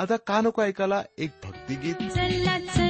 आज कानको ऐकाला एक भक्ति गीत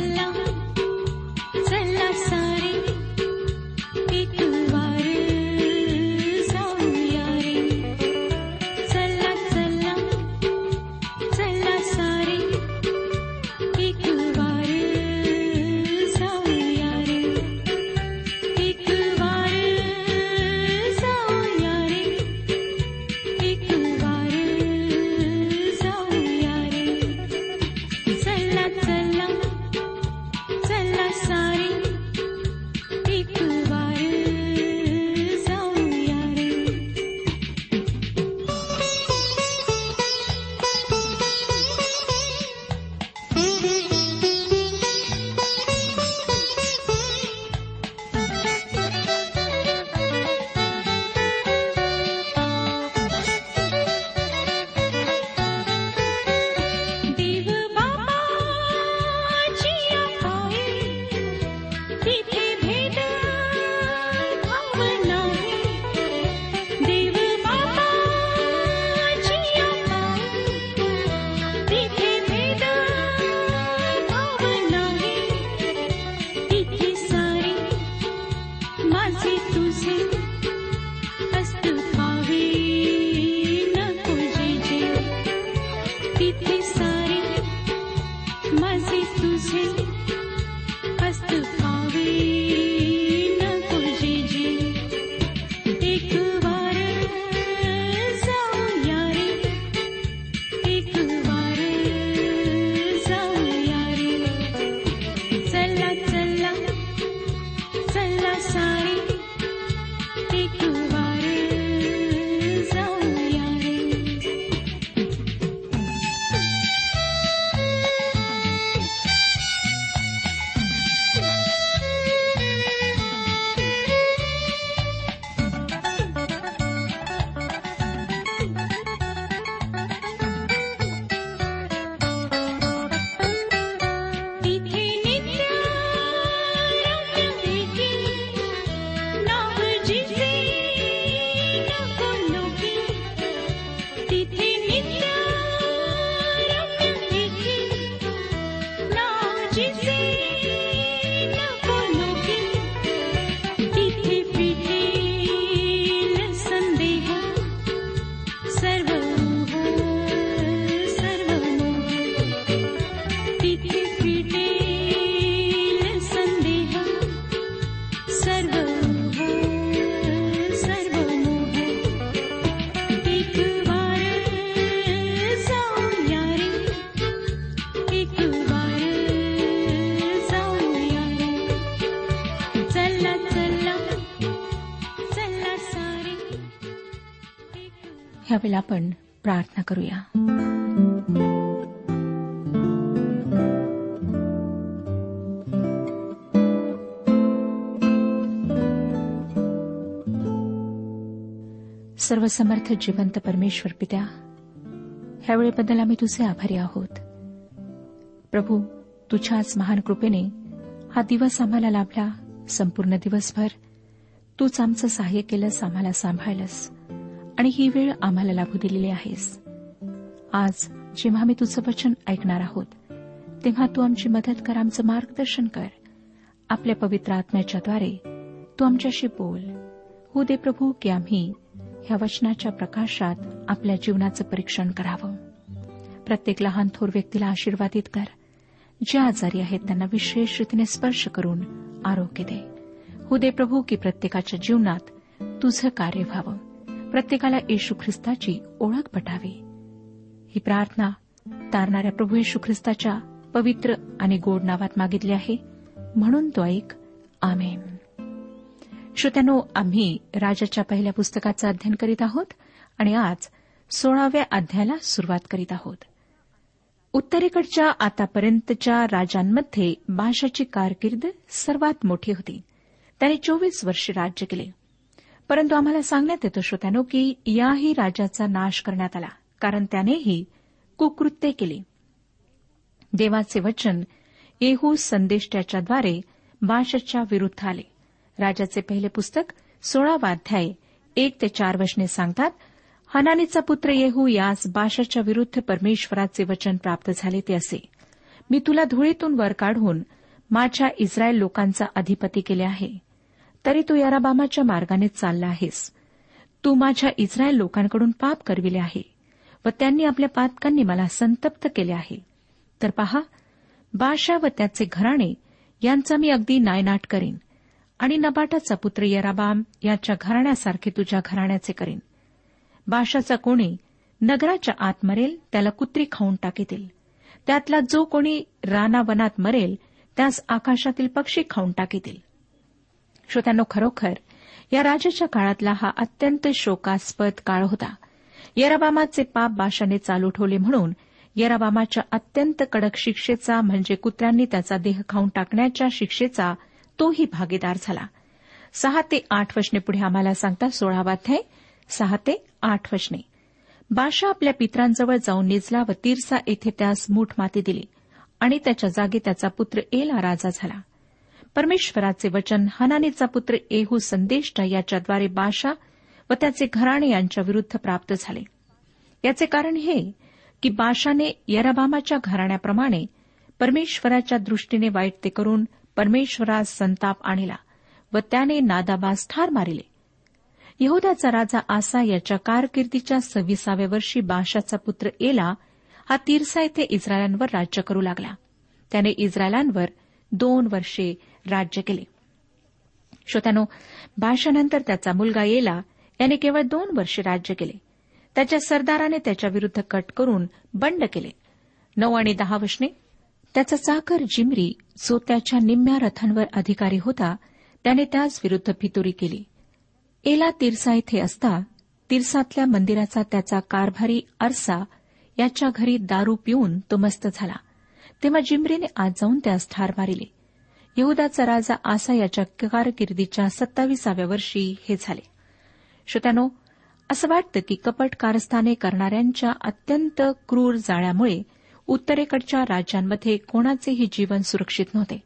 चला आपण प्रार्थना करूया. सर्वसमर्थ जिवंत परमेश्वर पित्या ह्यावेळेबद्दल आम्ही तुझे आभारी आहोत. प्रभू तुझ्याच महान कृपेने हा दिवस आम्हाला लाभला. संपूर्ण दिवसभर तूच आमचं सहाय्य केलंस आम्हाला सांभाळलंस. आणि ही वेळ आम्हाला लाभू दिलेली आहेस. आज जेव्हा आम्ही तुझं वचन ऐकणार आहोत तेव्हा तू आमची मदत कर आमचं मार्गदर्शन कर. आपल्या पवित्र आत्म्याच्याद्वारे तू आमच्याशी बोल. हो दे प्रभू की आम्ही ह्या वचनाच्या प्रकाशात आपल्या जीवनाचं परीक्षण करावं. प्रत्येक लहान थोर व्यक्तीला आशीर्वादित कर. जे आजारी आहेत त्यांना विशेष रीतीने स्पर्श करून आरोग्य दे. हो दे प्रभू की प्रत्येकाच्या जीवनात तुझं कार्य व्हावं. प्रत्येकाला येशू ख्रिस्ताची ओळख पटावी. ही प्रार्थना तारणाऱ्या प्रभू येशू ख्रिस्ताच्या पवित्र आणि गोड नावात मागितली आहे. म्हणून तो ऐक. आमेन. श्रोत्यानो आम्ही राजाच्या पहिल्या पुस्तकाचं अध्ययन करीत आहोत आणि आज सोळाव्या अध्यायाला सुरुवात करीत आहोत. उत्तरेकडच्या आतापर्यंतच्या राजांमध्ये बाशाची कारकीर्द सर्वात मोठी होती. त्याने चोवीस वर्षे राज्य केले. परंतु आम्हाला सांगण्यात येतं श्रोत्यानो की याही राजाचा नाश करण्यात आला कारण त्यानेही कुकृत्य केली. देवाचे वचन येहू संदेष्ट्याच्याद्वारे बाशच्या विरुद्ध आले. राजाचे पहिले पुस्तक सोळावा अध्याय एक ते चार वचने सांगतात हनानीचा पुत्र येहू यास बाशाच्या विरुद्ध परमेश्वराचे वचन प्राप्त झाले ते असे. मी तुला धुळीतून वर काढून माझ्या इस्रायल लोकांचा अधिपती केले आहे. तरी तू याराबामाच्या मार्गाने चालला आहेस. तू माझ्या इस्रायल लोकांकडून पाप करविले आहे व त्यांनी आपल्या पातकांनी मला संतप्त केले आहे. तर पहा बाशा व त्याचे घराणे यांचा मी अगदी नायनाट करीन आणि नबाटाचा पुत्र यराबाम याच्या घराण्यासारखे तुझ्या घराण्याचे करीन. बाशाचा कोणी नगराच्या आत मरेल त्याला कुत्री खाऊन टाकीतील. त्यातला जो कोणी रानावनात मरेल त्यास आकाशातील पक्षी खाऊन टाकीतील. श्रोत्यांनो खरोखर या राजाच्या काळातला हा अत्यंत शोकास्पद काळ होता. यराबामाचे पाप बाशाने चालू ठेवले म्हणून यराबामाच्या अत्यंत कडक शिक्षेचा म्हणजे कुत्र्यांनी त्याचा देह खाऊन टाकण्याच्या शिक्षेचा तोही भागीदार झाला. सहा ते आठ वचने पुढे आम्हाला सांगता सोळावाध्याय सहा ते आठ वचने बाशा आपल्या पित्रांजवळ जाऊन निजला व तिरसा येथे त्यास मूठ माती दिली आणि त्याच्या जागी त्याचा पुत्र एला राजा झाला. परमेश्वराचे वचन हनानीचा पुत्र एहू संदेष्टा याच्याद्वारे बाशा व त्याचे घराणे यांच्या विरुद्ध प्राप्त झाले. याचे कारण हे की बाशाने यराबामाच्या घराण्याप्रमाणे परमेश्वराच्या दृष्टीने वाईट ते करून परमेश्वरास संताप आणला व त्याने नादाबास ठार मारिले. यहुदाचा राजा आसा याच्या कारकिर्दीच्या सव्वीसाव्या वर्षी बाशाचा पुत्र एला हा तिरसा येथे इस्रायलांवर राज्य करू लागला. त्याने इस्रायलांवर दोन वर्षे राज्य केले. श्रोत्यानो भाषानंतर त्याचा मुलगा येला याने केवळ दोन वर्षे राज्य केले. त्याच्या सरदाराने त्याच्या विरुद्ध कट करून बंड केले. नऊ आणि दहा वशने त्याचा चाकर जिमरी जो त्याच्या निम्म्या रथांवर अधिकारी होता त्याने त्याच विरुद्ध फितुरी केली. एला तिरसा येथे असता तिरसातल्या मंदिराचा त्याचा कारभारी अरसा याच्या घरी दारू पिऊन तो मस्त झाला. तेव्हा जिमरीने आज जाऊन त्यास ठार मारिले. यहदाचा राजा आसा याच्या कारकिर्दीच्या सत्तावीसाव्या वर्षी हे झाले. श्रोत्यानो असं वाटतं की कपट कारस्थाने करणाऱ्यांच्या अत्यंत क्रूर जाळ्यामुळे उत्तरेकडच्या राज्यांमध्ये कोणाचेही जीवन सुरक्षित नव्हते.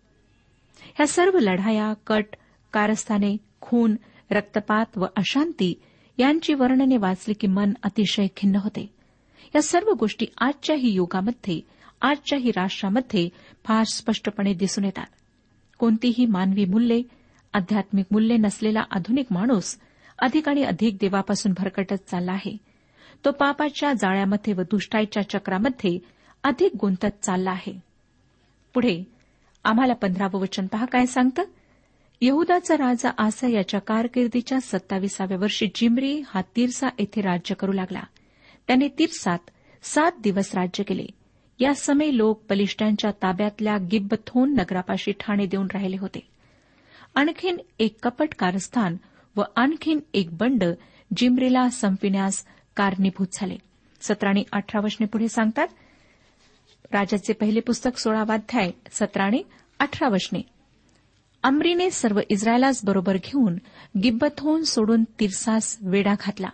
ह्या सर्व लढाया कट कारस्थाने खून रक्तपात व अशांती यांची वर्णने वाचली की मन अतिशय खिन्न होते. या सर्व गोष्टी आजच्याही युगामध्ये आजच्याही राष्ट्रामध्ये फार स्पष्टपणे दिसून येतात. कोणतीही मानवी मूल्ये आध्यात्मिक मूल्ये नसलेला आधुनिक माणूस अधिक आणि अधिक देवापासून भरकटत चालला आहे. तो पापाच्या जाळ्यामध्ये व दुष्टाईच्या चक्रामध्ये अधिक गुंतत चालला आहे. पुढे आम्हाला पंधरावं वचन पहा काय सांगतं? यहुदाचा राजा आसा याच्या कारकिर्दीच्या सत्तावीसाव्या वर्षी जिमरी हा तिरसा येथे राज्य करू लागला. त्याने तिरसात सात दिवस राज्य केले. या समय लोक बलिष्ठांच्या ताब्यातल्या गिब्बथोन नगरापाशी ठाणे देऊन राहिले होते. आणखीन एक कपट कारस्थान व आणखीन एक बंड जिमरीला संपविण्यास कारणीभूत झाले. सतरा आणि अठरा वचने पुढे सांगतात राजाचे पहिले पुस्तक सोळावाध्याय सतरा आणि अठरा वचने अमरीने सर्व इस्रायलास बरोबर घेऊन गिब्बथोन सोडून तिरसास वेढा घातला.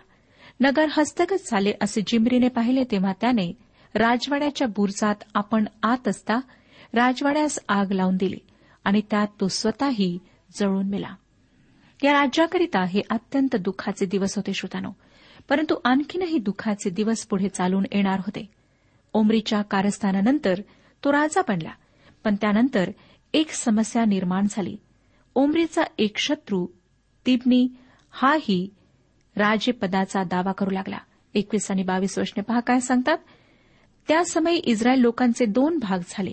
नगर हस्तगत झाले असे जिमरीने पाहिले तेव्हा त्याने राजवाड्याच्या बुरजात आपण आत असता राजवाड्यास आग लावून दिली आणि त्यात तो स्वतःही जळून मेला. या राज्याकरिता हे अत्यंत दुःखाचे दिवस होते श्रोतानो. परंतु आणखीनही दुःखाचे दिवस पुढे चालून येणार होते. ओमरीच्या कारस्थानानंतर तो राजा बनला पण त्यानंतर एक समस्या निर्माण झाली. ओमरीचा एक शत्रू तिबनी हाही राजेपदाचा दावा करू लागला. एकवीस आणि बावीस वर्षने पहा काय सांगतात? त्या समयी इस्रायल लोकांचे दोन भाग झाले.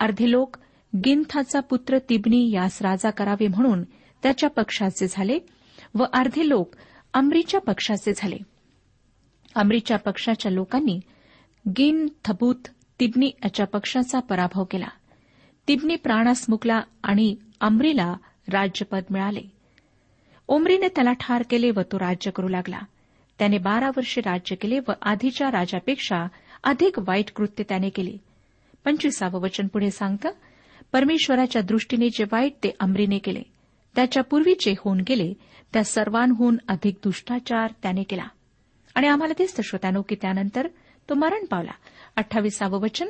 अर्धे लोक गिंथाचा पुत्र तिबनी यास राजा करावे म्हणून त्याच्या पक्षाचे झाले व अर्धे लोक अमरीच्या पक्षाचे झाले. अमरीच्या पक्षाच्या लोकांनी गिन थबूत तिबनी याच्या पक्षाचा पराभव केला. तिबनी प्राणास मुकला आणि अमरीला राज्यपद मिळाले. ओमरीने त्याला ठार केले व तो राज्य करू लागला. त्याने बारा वर्षे राज्य केले व आधीच्या राजापेक्षा अधिक वाईट कृत्य त्याने केले. पंचवीसावं वचन पुढे सांगतं परमेश्वराच्या दृष्टीने जे वाईट ते अमरीने केले. त्याच्या पूर्वीचे होऊन गेले त्या सर्वांहून अधिक दुष्टाचार त्याने केला. आणि आम्हाला दिसतं श्रोत्यानो की त्यानंतर तो मरण पावला. अठ्ठावीसावं वचन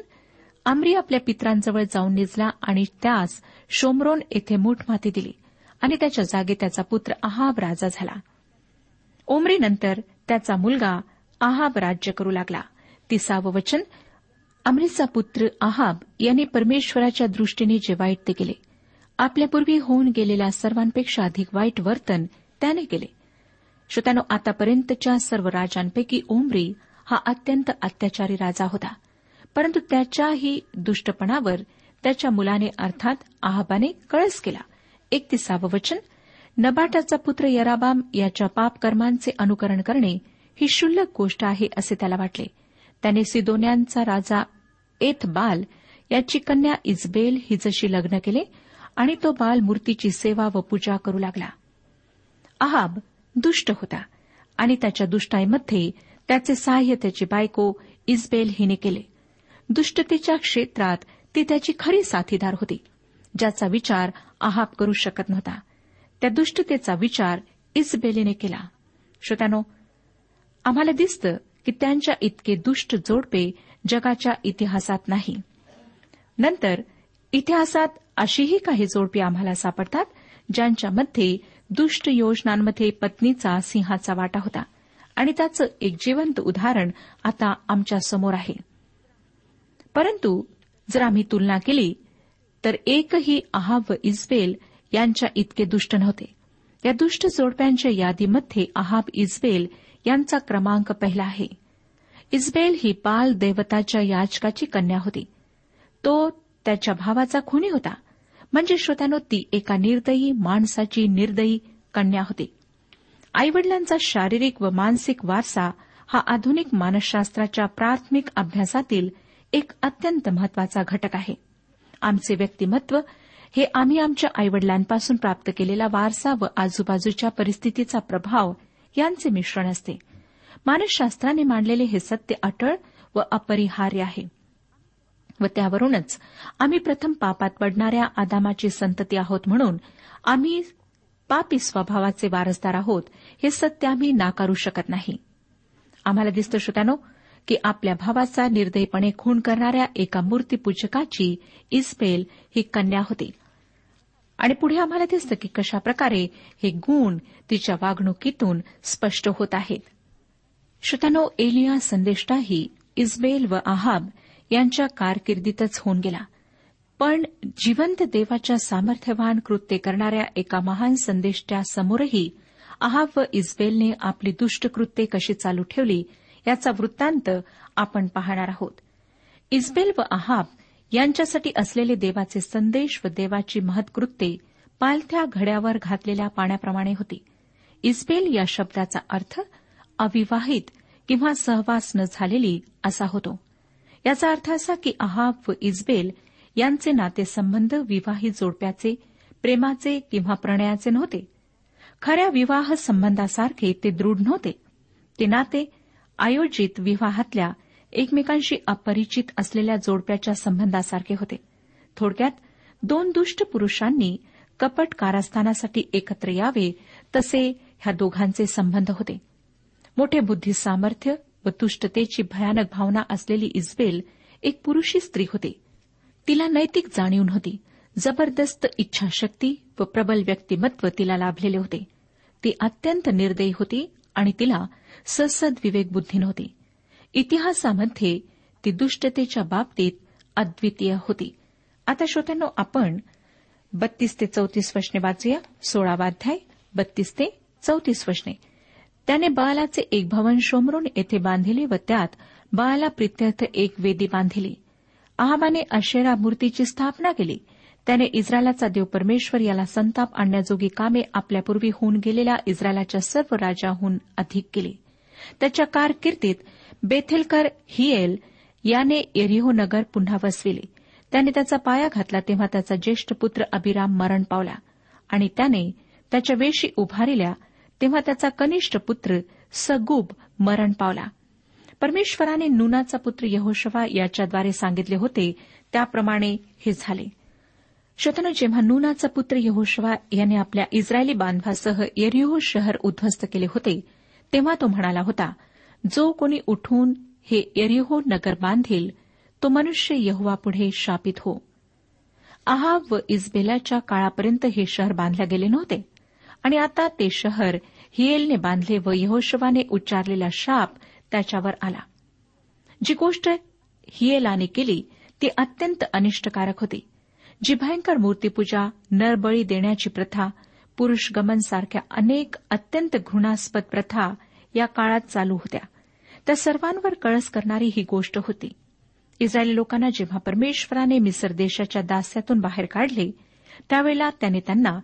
आमरी आपल्या पित्रांजवळ जाऊन निजला आणि त्यास शोमरोन येथे मूठ माती दिली. आणि त्याच्या जागे त्याचा पुत्र आहाब राजा झाला. ओमरीनंतर त्याचा मुलगा आहाब राज्य करू लागला. तिसावं वचन. अमरीचा पुत्र आहाब यांनी परमेश्वराच्या दृष्टीने जे वाईट ते केले. आपल्यापूर्वी होऊन गेलेल्या सर्वांपेक्षा अधिक वाईट वर्तन त्याने केले. श्रोत्यानो आतापर्यंतच्या सर्व राजांपैकी ओमरी हा अत्यंत अत्याचारी राजा होता. परंतु त्याच्याही दुष्टपणावर त्याच्या मुलाने अर्थात आहाबाने कळस केला. एकतीसावं वचन. नबाटाचा पुत्र यराबाम याच्या पापकर्मांचे अनुकरण करणे ही क्षुल्लक गोष्ट आहे असे त्याला वाटले. त्याने सिदोन्यांचा राजा एथ बाल याची कन्या इजबेल हिजशी लग्न केले आणि तो बाल मूर्तीची सेवा व पूजा करू लागला. आहाब दुष्ट होता आणि त्याच्या दुष्टाईमध्ये त्याचे सहाय्य त्याची बायको इजबेल हिने केले. दुष्टतेच्या क्षेत्रात ती त्याची खरी साथीदार होती ज्याचा विचार आहाब करू शकत नव्हता. त्या दुष्टतेचा विचार इजबेलीने केला. श्रोत्यानो आम्हाला दिसतं की त्यांच्या इतके दुष्ट जोडपे जगाच्या इतिहासात नाही. नंतर इतिहासात अशीही काही जोडपी आम्हाला सापडतात ज्यांच्यामध्ये दुष्ट योजनांमध्ये पत्नीचा सिंहाचा वाटा होता. आणि त्याचं एक जिवंत उदाहरण आता आमच्यासमोर आहे. परंतु जर आम्ही तुलना केली तर एकही आहाब व इस्बेल यांच्या इतके दुष्ट नव्हते. या दुष्ट जोडप्यांच्या यादीमध्ये आहाब इस्बेल यांचा क्रमांक पहिला आहे. इस्बेल ही बाल देवताच्या याचकाची कन्या होती. तो त्याच्या भावाचा खुनी होता. म्हणजे श्रोत्यानो ती एका निर्दयी माणसाची निर्दयी कन्या होती. आईवडिलांचा शारीरिक व मानसिक वारसा हा आधुनिक मानसशास्त्राच्या प्राथमिक अभ्यासातील एक अत्यंत महत्त्वाचा घटक आहे. आमचे व्यक्तिमत्व हे आम्ही आमच्या आईवडिलांपासून प्राप्त केलेला वारसा व आजूबाजूच्या परिस्थितीचा प्रभाव यांचे मिश्रण असते. मानसशास्त्राने मांडलेले हे सत्य अटळ व अपरिहार्य आहे. व त्यावरूनच आम्ही प्रथम पापात पडणाऱ्या आदामाची संतती आहोत म्हणून आम्ही पापी स्वभावाचे वारसदार आहोत हे सत्य आम्ही नाकारू शकत नाही. आम्हाला दिसतं श्रोत्यानो की आपल्या भावाचा निर्दयीपणे खून करणाऱ्या एका मूर्तीपूजकाची इस्पेल ही कन्या होती. आणि पुढे आम्हाला दिसतं की कशाप्रकारे हे गुण तिच्या वागणुकीतून स्पष्ट होत आहेत. श्रोत्यानो एलिया संदेष्टाही इस्बेल व आहाब यांच्या कारकिर्दीतच होऊन गेला. पण जिवंत देवाच्या सामर्थ्यवान कृत्य करणाऱ्या एका महान संदेष्ट्यासमोरही आहाब व इस्बेलने आपली दुष्ट कृत्ये कशी चालू ठेवली याचा वृत्तांत आपण पाहणार आहोत. इस्बेल व आहाब यांच्यासाठी असलेले देवाचे संदेश व देवाची महत्कृत्ये पालथ्या घड्यावर घातलेल्या पाण्याप्रमाणे होती. इस्बेल या शब्दाचा अर्थ अविवाहित किंवा सहवास न झालेली असा होतो. याचा अर्थ असा की आहाब व इस्बेल यांचे नातेसंबंध विवाहित जोडप्याचे प्रेमाचे किंवा प्रणयाचे नव्हते. खऱ्या विवाह संबंधासारखे ते दृढ नव्हते. ते नाते आयोजित विवाहातल्या एकमेकांशी अपरिचित असलेल्या जोडप्याच्या संबंधासारखे होते. थोडक्यात दोन दुष्ट पुरुषांनी कपट कारस्थानासाठी एकत्र यावे तसे ह्या दोघांचे संबंध होते. मोठे बुद्धी सामर्थ्य व तुष्टतेची भयानक भावना असलेली इस्बेल एक पुरुषी स्त्री होती. तिला नैतिक जाणीव नव्हती. जबरदस्त इच्छाशक्ती व प्रबल व्यक्तिमत्व तिला लाभलेले होते. ती अत्यंत निर्दयी होती आणि तिला ससद विवेकबुद्धी नव्हती. इतिहासामध्ये ती दुष्टतेच्या बाबतीत अद्वितीय होती. आता श्रोत्यांनो आपण बत्तीस ते चौतीस वचने वाचूया. सोळावा अध्याय बत्तीस ते चौतीस वचने त्याने बालाचे एक भवन शोमरून येथे बांधिले व त्यात बाळाला प्रित्यर्थ एक वेदी बांधिली. आहाबाने अशेरा मूर्तीची स्थापना केली. त्याने इस्रायलाचा देव परमेश्वर याला संताप आणण्याजोगी कामे आपल्यापूर्वी होऊन गेलेल्या इस्रायलाच्या सर्व राजाहून अधिक केली. त्याच्या कारकिर्दीत बेथेलकर हिएल याने एरिहो नगर पुन्हा वसविले. त्याने त्याचा पाया घातला तेव्हा त्याचा ज्येष्ठ पुत्र अभिराम मरण पावला आणि त्याने त्याच्या वेशी उभारिल्या तेव्हा त्याचा कनिष्ठ पुत्र सगूब मरण पावला. परमेश्वराने नूनाचा पुत्र यहोशवा याच्याद्वारे सांगितले होते त्याप्रमाणे हे झाले. श्रोतनो जेव्हा नूनाचा पुत्र यहोशवा याने आपल्या इस्रायली बांधवासह एरिहो शहर उद्ध्वस्त केले होते तेव्हा तो म्हणाला होता जो कोणी उठून हे एरिहो नगर बांधील तो मनुष्य यहुवापुढे शापित हो. आहाब व इस्बेलाच्या काळापर्यंत हे शहर बांधले गेले नव्हते. आणि आता ते शहर हिएलने बांधले व यहोशवाने उच्चारलेला शाप त्याच्यावर आला. जी गोष्ट हिएलाने केली ती अत्यंत अनिष्टकारक होती. जी भयंकर मूर्तीपूजा नरबळी देण्याची प्रथा पुरुष गमन सारख्या अनेक अत्यंत घृणास्पद प्रथा या काळात चालू होत्या. त्या सर्वांवर कळस करणारी ही गोष्ट होती. इस्रायली लोकांना जेव्हा परमेश्वराने मिसर देशाच्या दास्यातून बाहेर काढले त्यावेळेला त्याने त्यांना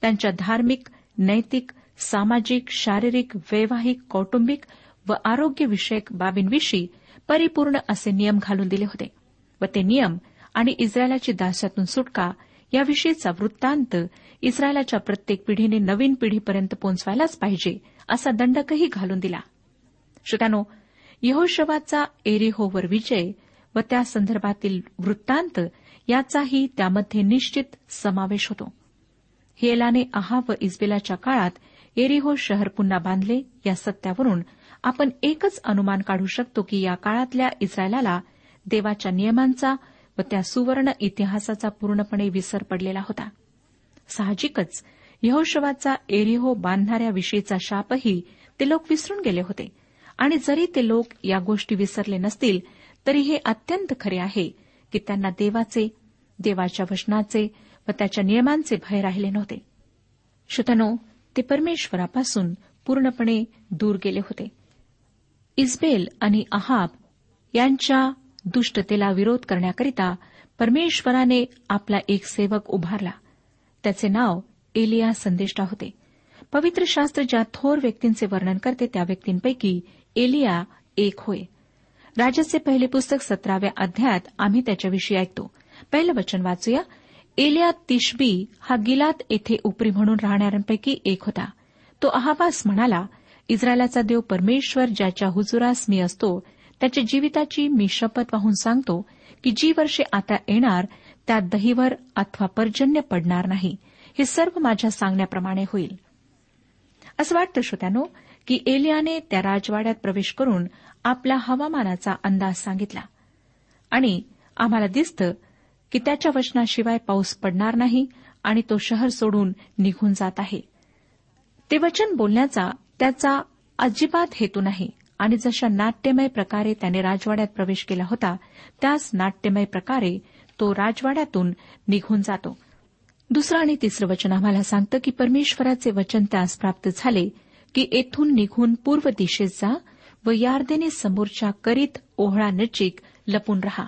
त्यांच्या धार्मिक नैतिक सामाजिक शारीरिक वैवाहिक कौटुंबिक व आरोग्यविषयक बाबींविषयी परिपूर्ण असे नियम घालून दिले होते व ते नियम आणि इस्रायलाची दास्यातून सुटका याविषयीचा वृत्तांत इस्रायलाच्या प्रत्येक पिढीने नवीन पिढीपर्यंत पोहोचवायलाच पाहिजे असा दंडकही घालून दिला. श्रोत्यानो यहोशवाचा एरिहोवर विजय व त्या संदर्भातील वृत्तांत याचाही त्यामध्ये निश्चित समावेश होतो. हेलाने आहा व इस्बेलाच्या काळात एरिहो शहर पुन्हा बांधले. या सत्यावरून आपण एकच अनुमान काढू शकतो की या काळातल्या इस्रायलाला देवाच्या नियमांचा व त्या सुवर्ण इतिहासाचा पूर्णपणे विसर पडलेला होता. साहजिकच यहोशवाचा एरिहो बांधणाऱ्याविषयीचा शापही ते लोक विसरून गेले होते. आणि जरी ते लोक या गोष्टी विसरले नसतील तरी हे अत्यंत खरे आहे की त्यांना देवाचे देवाच्या वचनाचे व त्याच्या नियमांचे भय राहिले नव्हते. श्रोतनो ते परमेश्वरापासून पूर्णपणे दूर गेले होते. इस्बेल आणि अहाब यांच्या दुष्टतेला विरोध करण्याकरिता परमेश्वराने आपला एक सेवक उभारला. त्याचे नाव एलिया संदेष्टा होते. पवित्र शास्त्र ज्या थोर व्यक्तींचे वर्णन करते त्या व्यक्तींपैकी एलिया एक होय. राजाचे पहिले पुस्तक सतराव्या अध्यायात आम्ही त्याच्याविषयी ऐकतो. पहिलं वचन वाचूया. एलिया तिशबी हा गिलात येथे उपरी म्हणून राहणाऱ्यांपैकी एक होता. तो अहाबास म्हणाला इस्रायलाचा देव परमेश्वर ज्याच्या हुजुरास मी असतो त्याच्या जीविताची मी शपथ वाहून सांगतो की जी वर्षे आता येणार त्यात दहीवर अथवा पर्जन्य पडणार नाही. हे सर्व माझ्या सांगण्याप्रमाणे होईल. असं वाटतं श्रोत्यानो की एलियाने त्या राजवाड्यात प्रवेश करून आपला हवामानाचा अंदाज सांगितला. आणि आम्हाला दिसतं की त्याच्या वचनाशिवाय पाऊस पडणार नाही आणि तो शहर सोडून निघून जात आहे. ते वचन बोलण्याचा त्याचा अजिबात हेतू नाही. आणि जशा नाट्यमय प्रकारे त्याने राजवाड्यात प्रवेश केला होता त्याच नाट्यमय प्रकारे तो राजवाड्यातून निघून जातो. दुसरं आणि तिसरं वचन आम्हाला सांगतं की परमेश्वराचे वचन त्यास प्राप्त झाले की येथून निघून पूर्व दिशेत जा व यार्देने समोरच्या करीत ओहळा नजीक लपून रहा.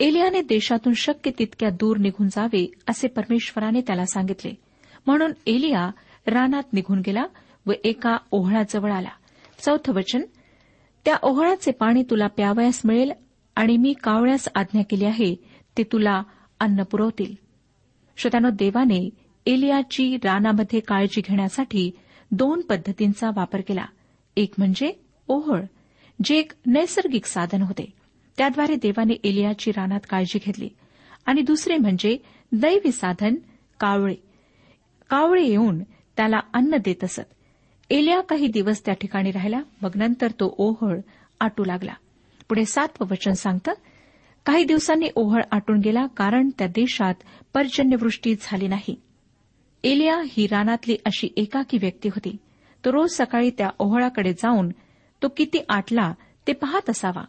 एलियाने देशातून शक्य तितक्या दूर निघून जावे असे परमेश्वराने त्याला सांगितले. म्हणून एलिया रानात निघून गेला व एका ओहळाजवळ आला. चौथं वचन त्या ओहळाचे पाणी तुला प्यावयास मिळेल आणि मी कावळ्यास आज्ञा केली आहे ते तुला अन्न पुरवतील. श्रोत्यानो देवाने एलियाची रानामध्ये काळजी घेण्यासाठी दोन पद्धतींचा वापर केला. एक म्हणजे ओहळ जे एक नैसर्गिक साधन होते. त्याद्वारे देवाने एलियाची रानात काळजी घेतली. आणि दुसरे म्हणजे दैवी साधन कावळे. कावळे येऊन त्याला अन्न देत असत. एलिया काही दिवस त्या ठिकाणी राहिला. मग नंतर तो ओहळ आटू लागला. पुढे सातवं वचन सांगतं काही दिवसांनी ओहळ आटून गेला कारण त्या देशात पर्जन्यवृष्टी झाली नाही. एलिया ही रानातली अशी एकाकी व्यक्ती होती. तो रोज सकाळी त्या ओहळाकडे जाऊन तो किती आटला ते पाहत असावा.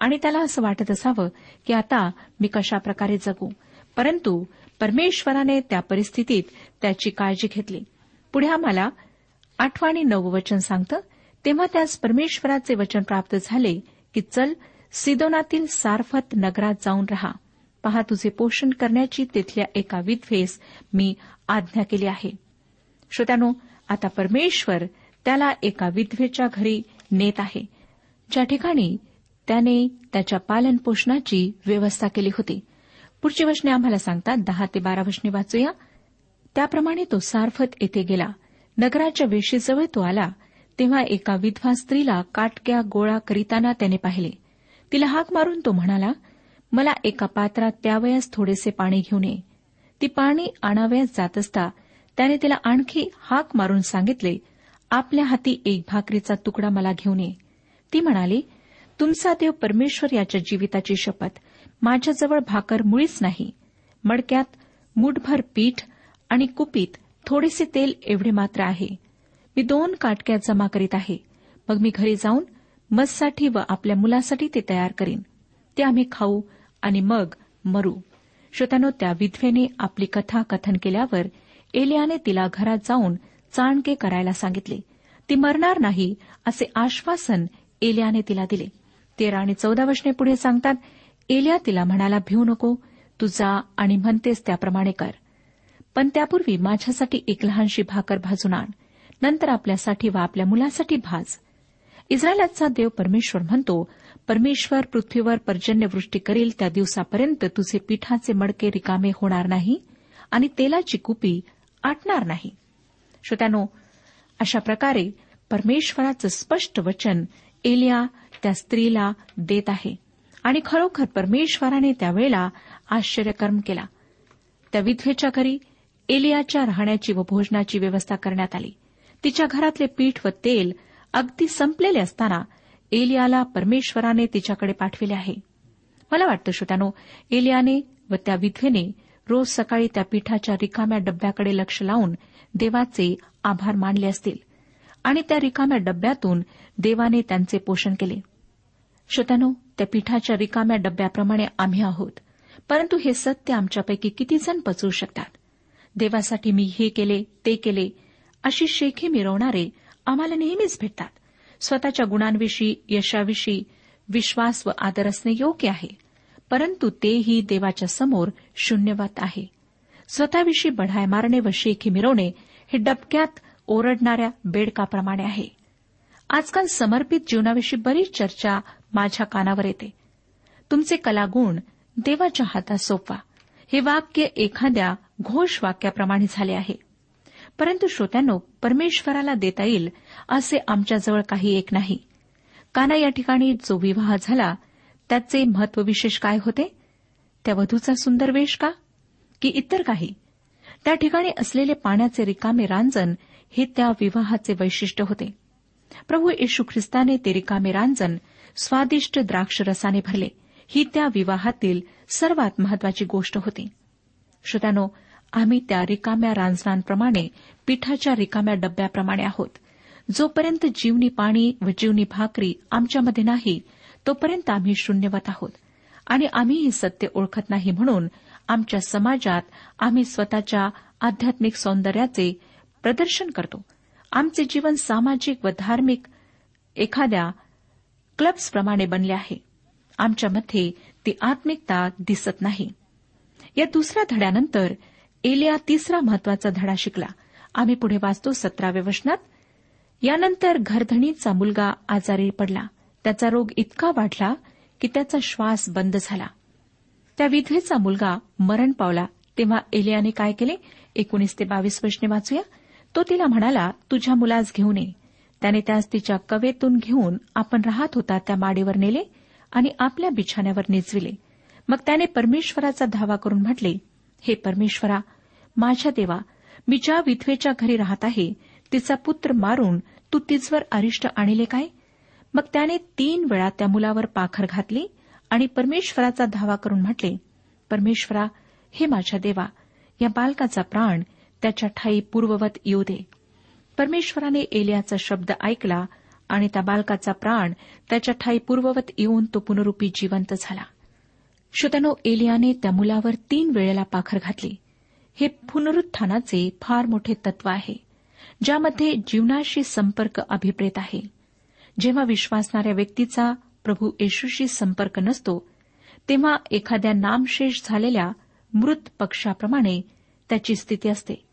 आणि त्याला असं वाटत असावं की आता मी कशा प्रकारे जगू. परंतु परमेश्वराने त्या परिस्थितीत त्याची काळजी घेतली. पुढे आम्हाला आठवाणी नववचन सांगतं तेव्हा त्यास परमेश्वराचे वचन प्राप्त झाले की चल सिदोनातील सारफत नगरात जाऊन रहा. पहा तुझे पोषण करण्याची तिथल्या एका विधवेस मी आज्ञा केली आहे. श्रोत्यानो आता परमेश्वर त्याला एका विधवेच्या घरी नेत आहे ज्या ठिकाणी त्याने त्याच्या पालन पोषणाची व्यवस्था केली होती. पुढची वचने आम्हाला सांगतात दहा ते बारा वचने वाचूया. त्याप्रमाणे तो सारफत येथे गेला. नगराच्या वेशीजवळ तो आला तेव्हा एका विधवा स्त्रीला काटक्या गोळा करीताना त्याने पाहिले. तिला हाक मारून तो म्हणाला मला एका पात्रात त्यावयास थोडेसे पाणी घेऊन ये. ती पाणी आणावयास जात असता त्याने तिला आणखी हाक मारून सांगितले आपल्या हाती एक भाकरीचा तुकडा मला घेऊन ये. ती म्हणाली तुमचा देव परमेश्वर याच्या जीविताची शपथ. माझ्याजवळ भाकर मुळीच नाही. मडक्यात मुठभर पीठ आणि कुपीत थोडेसे तेल एवढे मात्र आहे. मी दोन काटक्या जमा करीत आहे. मग मी घरी जाऊन मजसाठी व आपल्या मुलासाठी ते तयार करीन. ते आम्ही खाऊ आणि मग मरू. श्रोत्यानो त्या विधवेने आपली कथा कथन केल्यावर एलियाने तिला घरात जाऊन चाणके करायला सांगितले. ती मरणार नाही असे आश्वासन एलियाने तिला दिले. तेरा आणि चौदा वर्षने पुढे सांगतात एलिया तिला म्हणाला भिवू नको तू जा आणि म्हणतेस त्याप्रमाणे कर. पण त्यापूर्वी माझ्यासाठी एक लहानशी भाकर भाजून आण. नंतर आपल्यासाठी व आपल्या मुलासाठी भाज. इस्रायलाचा देव परमेश्वर म्हणतो परमेश्वर पृथ्वीवर पर्जन्यवृष्टी करील त्या दिवसापर्यंत तुझे पिठाचे मडके रिकामे होणार नाही आणि तेलाची कुपी आटणार नाही. श्रोत्यानो अशा प्रकारे परमेश्वराचं स्पष्ट वचन एलिया त्या स्त्रीला देत आहे आणि खरोखर परमेश्वराने त्यावेळेला आश्चर्यकर्म केला. त्या विधवेच्या घरी एलियाच्या राहण्याची व भोजनाची व्यवस्था करण्यात आली. तिच्या घरातले पीठ व तेल अगदी संपलेले असताना एलियाला परमेश्वराने तिच्याकडे पाठविले आहे. मला वाटतं श्रोत्यानो एलियाने व त्या विधवेने रोज सकाळी त्या पीठाच्या रिकाम्या डब्याकडे लक्ष लावून देवाचे आभार मानले असतील आणि त्या रिकाम्या डब्यातून देवाने त्यांचे पोषण केले. श्रोत्यानो त्या पीठाच्या रिकाम्या डब्याप्रमाणे आम्ही आहोत परंतु हे सत्य आमच्यापैकी किती जण पचवू शकतात? देवासाठी मी हे केले ते केले. अशी शेखी मिरवणारे आम्हाला नेहमीच भेटतात. स्वतःच्या गुणांविषयी यशाविषयी विश्वास व आदर असणे योग्य आहे. परंतु तेही देवाच्या समोर शून्यवत आहे. स्वतःविषयी बढाय मारणे व शेखी मिरवणे हे डबक्यात ओरडणाऱ्या बेडकाप्रमाणे आहे. आजकाल समर्पित जीवनाविषयी बरीच चर्चा माझ्या कानावर येते. तुमचे कलागुण देवाच्या हातात सोपवा. हे वाक्य एखाद्या घोष वाक्याप्रमाणे झाले आहे. परंतु श्रोत्यांनो परमेश्वराला देता येईल असे आमच्याजवळ काही एक नाही. काना या ठिकाणी जो विवाह झाला त्याचे महत्त्व विशेष काय होते? त्या वधूचा सुंदर वेश का? की इतर काही? त्या ठिकाणी असलेले पाण्याचे रिकामे रांजन हे त्या विवाहाचे वैशिष्ट्य होते. प्रभू येशू ख्रिस्ताने ते रिकामे रांजन स्वादिष्ट द्राक्षरसाने भरले. ही त्या विवाहातील सर्वात महत्वाची गोष्ट होती. श्रोत्यानो आम्ही त्या रिकाम्या रांजणांप्रमाणे पिठाच्या रिकाम्या डब्याप्रमाणे आहोत. जोपर्यंत जीवनी पाणी व जीवनी भाकरी आमच्यामध्ये नाही तोपर्यंत आम्ही शून्यवत आहोत. आणि आम्ही हे सत्य ओळखत नाही म्हणून आमच्या समाजात आम्ही स्वतःच्या आध्यात्मिक सौंदर्याचे प्रदर्शन करतो. आमचे जीवन सामाजिक व धार्मिक एखाद्या क्लब्सप्रमाणे बनले आहे. आमच्यामध्ये ती आत्मिकता दिसत नाही. या दुसऱ्या धड्यानंतर एलिया तिसरा महत्त्वाचा धडा शिकला. आम्ही पुढे वाचतो सतराव्या वचनात. यानंतर घरधणीचा मुलगा आजारी पडला. त्याचा रोग इतका वाढला की त्याचा श्वास बंद झाला. त्या विधवेचा मुलगा मरण पावला. तेव्हा एलियाने काय केले? एकोणीस ते बावीस वचने वाचूया. तो तिला म्हणाला तुझ्या मुलास घेऊन ये. त्याने त्यास तिच्या कवेतून घेऊन आपण राहत होता त्या माडीवर नेले. आणि आपल्या बिछाण्यावर निजविले मग त्याने परमेश्वराचा धावा करून म्हटले हे परमेश्वरा माझ्या देवा मी ज्या विधवेच्या घरी राहत आहे तिचा पुत्र मारून तू तिचवर अरिष्ट आणले काय? मग त्याने तीन वेळा त्या मुलावर पाखर घातली आणि परमेश्वराचा धावा करून म्हटले परमेश्वरा हे माझ्या देवा या बालकाचा प्राण त्याच्या ठाई पूर्ववत येऊ दे. परमेश्वराने एलियाचा शब्द ऐकला आणि त्या बालकाचा प्राण त्याच्या ठाई पूर्ववत येऊन तो पुनरुपी जिवंत झाला. श्रोतनो एलियाने त्या मुलावर तीन वेळेला पाखर घातली. हे पुनरुत्थानाचे फार मोठे तत्व आहे ज्यामध्ये जीवनाशी संपर्क अभिप्रेत आहे. जेव्हा विश्वासणाऱ्या व्यक्तीचा प्रभू येशूशी संपर्क नसतो तेव्हा एखाद्या नामशेष झालेल्या मृत पक्षाप्रमाणे त्याची स्थिती असते.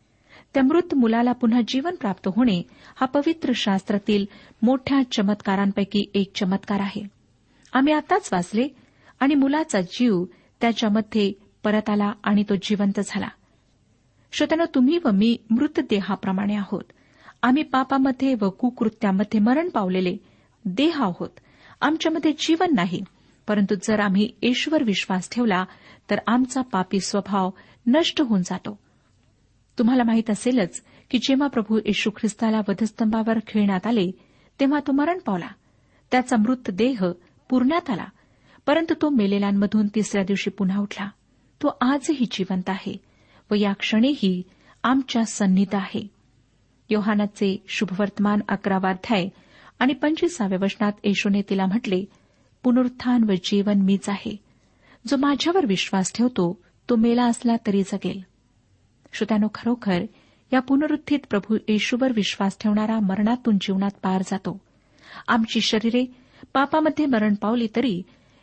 त्या मृत मुलाला पुन्हा जीवन प्राप्त होणे हा पवित्र शास्त्रातील मोठ्या चमत्कारांपैकी एक चमत्कार आहे. आम्ही आताच वाचले आणि मुलाचा जीव त्याच्यामध्ये परत आला आणि तो जिवंत झाला. श्रोत्यानं तुम्ही व मी मृतदेहाप्रमाणे आहोत. आम्ही पापामध्ये व कुकृत्यामध्ये मरण पावलेले देह आहोत. आमच्यामध्ये जीवन नाही परंतु जर आम्ही ईश्वर विश्वास ठेवला तर आमचा पापी स्वभाव नष्ट होऊन जातो. तुम्हाला माहीत असेलच की जेव्हा प्रभू येशू ख्रिस्ताला वधस्तंभावर खेळण्यात आले तेव्हा तो मरण पावला. त्याचा मृतदेह पुरण्यात आला. परंतु तो मेलेल्यांमधून तिसऱ्या दिवशी पुन्हा उठला. तो आजही जिवंत आहे व या क्षणीही आमच्या सन्नीत आहे. योहानाचे शुभवर्तमान अकरावाध्याय आणि पंचवीसाव्या वचनात येशूने तिला म्हटले पुनरुत्थान व जीवन मीच आहे. जो माझ्यावर विश्वास ठेवतो तो मेला असला तरी जगेल. श्रोत्यानो खरोखर या पुनरुत्थित प्रभू येशूवर विश्वास ठेवणारा मरणातून जीवनात पार जातो. आमची शरीरे पापामध्ये मरण पावली तरी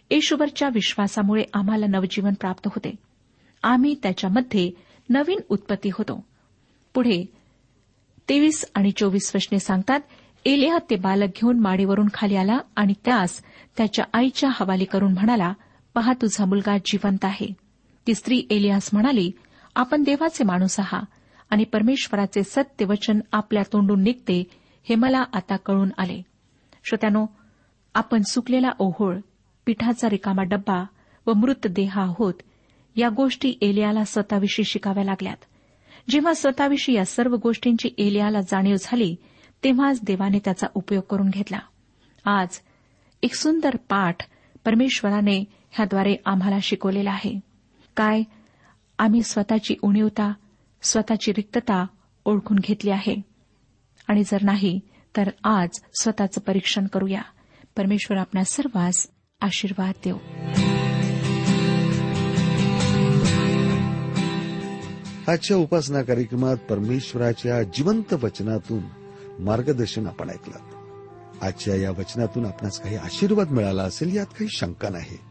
येशूवरच्या विश्वासामुळे आम्हाला नवजीवन प्राप्त होते. आम्ही त्याच्यामध्ये नवीन उत्पत्ती होतो. पुढे तेवीस आणि चोवीस वशने सांगतात एलिया ते बालक घेऊन माडीवरून खाली आला आणि त्यास त्याच्या आईच्या हवाली करून म्हणाला पहा तुझा मुलगा जिवंत आहे. ती स्त्री एलियास म्हणाली आपण देवाचे माणूस आहात आणि परमेश्वराचे सत्य वचन आपल्या तोंडून निघते हे मला आता कळून आले. श्रोत्यानो आपण सुकलेला ओहोळ पिठाचा रिकामा डब्बा व मृतदेह आहोत या गोष्टी एलियाला स्वतःविषयी शिकाव्या लागल्यात. जेव्हा स्वतःविषयी या सर्व गोष्टींची एलियाला जाणीव झाली तेव्हाच देवाने त्याचा उपयोग करून घेतला. आज एक सुंदर पाठ परमेश्वराने ह्याद्वारे आम्हाला शिकवलेला आहे. काय? आम्ही स्वतःची उणीवता स्वतःची रिक्तता ओळखून घेतली आहे. आणि जर नाही तर आज स्वतःचं परीक्षण करूया. परमेश्वर आपल्या सर्वांस आशीर्वाद देऊ आजच्या उपासना कार्यक्रमात परमेश्वराच्या जिवंत वचनातून मार्गदर्शन आपण ऐकलं. आजच्या या वचनातून आपणास काही आशीर्वाद मिळाला असेल यात काही शंका नाही.